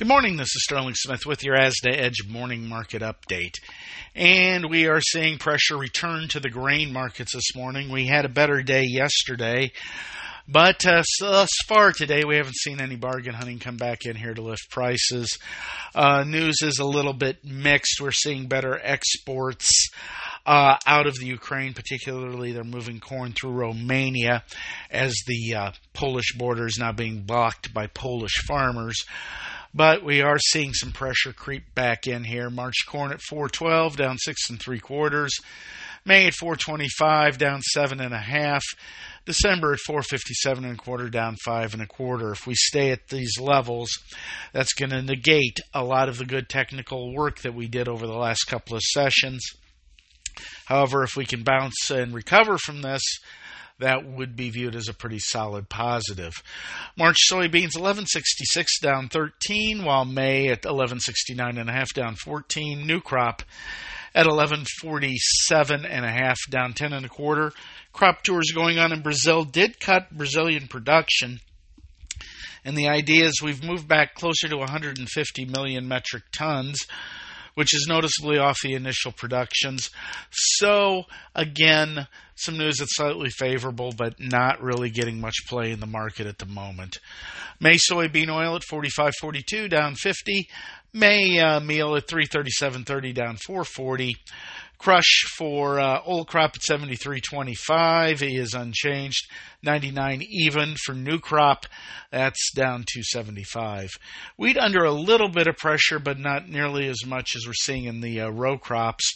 Good morning. This is Sterling Smith with your ASDA Edge morning market update. And we are seeing pressure return to the grain markets this morning. We had a better day yesterday, but uh, thus far today we haven't seen any bargain hunting come back in here to lift prices. Uh, news is a little bit mixed. We're seeing better exports. Uh, out of the Ukraine, particularly, they're moving corn through Romania as the uh, Polish border is now being blocked by Polish farmers. But we are seeing some pressure creep back in here. March corn at 412, down six and three quarters. May at 425, down seven and a half. December at 457 and a quarter, down five and a quarter. If we stay at these levels, that's going to negate a lot of the good technical work that we did over the last couple of sessions. However, if we can bounce and recover from this, that would be viewed as a pretty solid positive. March soybeans 1166 down 13, while May at 1169 and a half down 14. New crop at 1147 and a half down 10 and a quarter. Crop tours going on in Brazil did cut Brazilian production. And the idea is we've moved back closer to 150 million metric tons which is noticeably off the initial productions. So, again, some news that's slightly favorable, but not really getting much play in the market at the moment. May soybean oil at 45.42, down 50. May uh, meal at 337.30, down 440. Crush for uh, old crop at 73.25 is unchanged. 99 even for new crop. That's down to 75. Wheat under a little bit of pressure, but not nearly as much as we're seeing in the uh, row crops.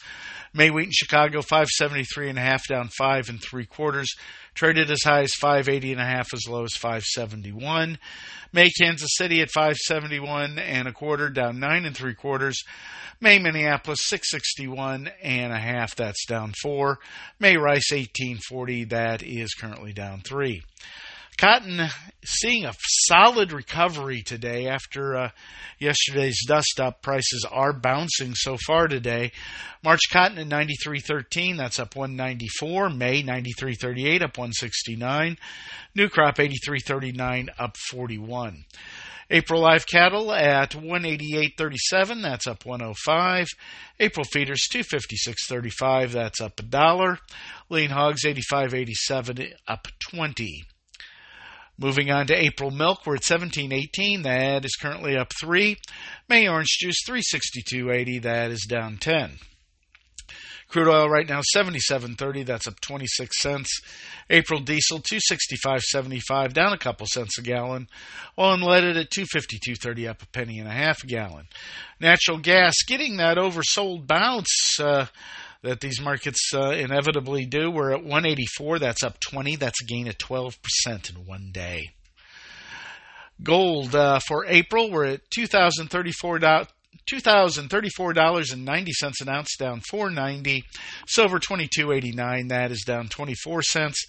May wheat in Chicago 573 and a half down five and three quarters. Traded as high as 580 and a half, as low as 571. May Kansas City at 571 and a quarter, down nine and three quarters. May Minneapolis 661 and a half, that's down four. May Rice 1840, that is currently down three. Cotton seeing a solid recovery today after uh, yesterday's dust up. Prices are bouncing so far today. March cotton at 93.13, that's up 194. May 93.38, up 169. New crop 83.39, up 41. April live cattle at 188.37, that's up 105. April feeders 256.35, that's up a dollar. Lean hogs 85.87, up 20. Moving on to April milk, we're at 17.18. That is currently up 3. May orange juice 362.80. That is down 10. Crude oil right now 77.30. That's up 26 cents. April diesel 265.75, down a couple cents a gallon. Oil unleaded at 252.30, up a penny and a half a gallon. Natural gas getting that oversold bounce. Uh, that these markets uh, inevitably do. We're at 184. That's up 20. That's a gain of 12% in one day. Gold uh, for April, we're at $2,034. $2,034.90 an ounce, down 4.90. Silver 22.89, that is down 24 cents.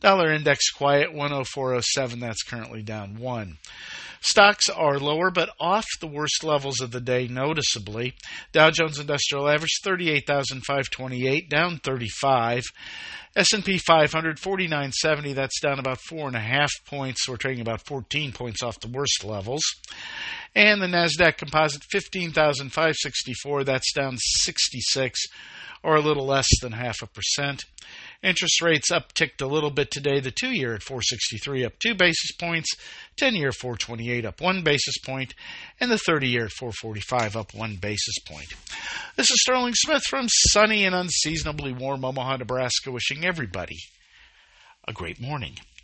Dollar index quiet 104.07, that's currently down 1. Stocks are lower, but off the worst levels of the day noticeably. Dow Jones Industrial Average 38,528, down 35. S&P 500 4970, that's down about four and a half points. We're trading about 14 points off the worst levels. And the Nasdaq Composite 15,564, that's down 66 or a little less than half a percent. Interest rates upticked a little bit today. The two year at 463 up two basis points, 10 year 428 up one basis point, and the 30 year at 445 up one basis point. This is Sterling Smith from sunny and unseasonably warm Omaha, Nebraska, wishing everybody a great morning.